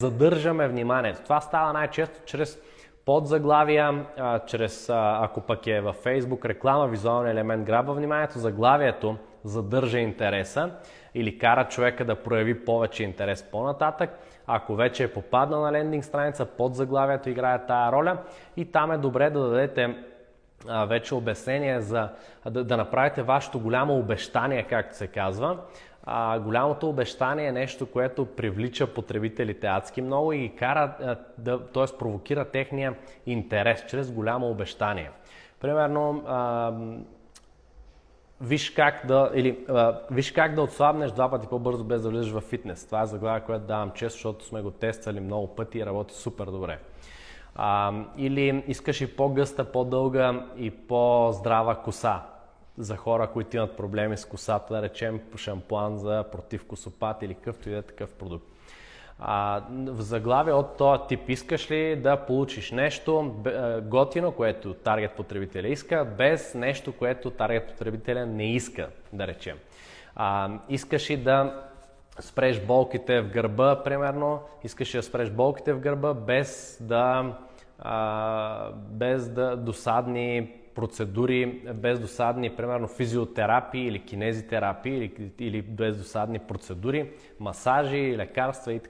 задържаме вниманието. Това става най-често чрез подзаглавия, чрез, ако пък е във Facebook реклама, визуален елемент грабва вниманието, заглавието задържа интереса или кара човека да прояви повече интерес по-нататък. Ако вече е попаднал на лендинг страница, под заглавието играе тая роля и там е добре да дадете вече обяснение за да, да направите вашето голямо обещание, както се казва. А, голямото обещание е нещо, което привлича потребителите адски много и кара, а, да, т.е. провокира техния интерес чрез голямо обещание. Примерно, а, виж как да, или, а, виж как да отслабнеш два пъти по-бързо без да влизаш в фитнес. Това е заглавие, което давам често, защото сме го тествали много пъти и работи супер добре. А, или искаш и по-гъста, по-дълга и по-здрава коса за хора, които имат проблеми с косата, да речем шампуан за против косопат или какъвто и да е такъв продукт. А, в заглавие от този тип искаш ли да получиш нещо готино, което таргет потребителя иска, без нещо, което таргет потребителя не иска, да речем. А, искаш ли да спреш болките в гърба, примерно, искаш да спреш болките в гърба, без да, а, без да досадни процедури, без досадни, примерно физиотерапии или кинезитерапии или, или без досадни процедури, масажи, лекарства и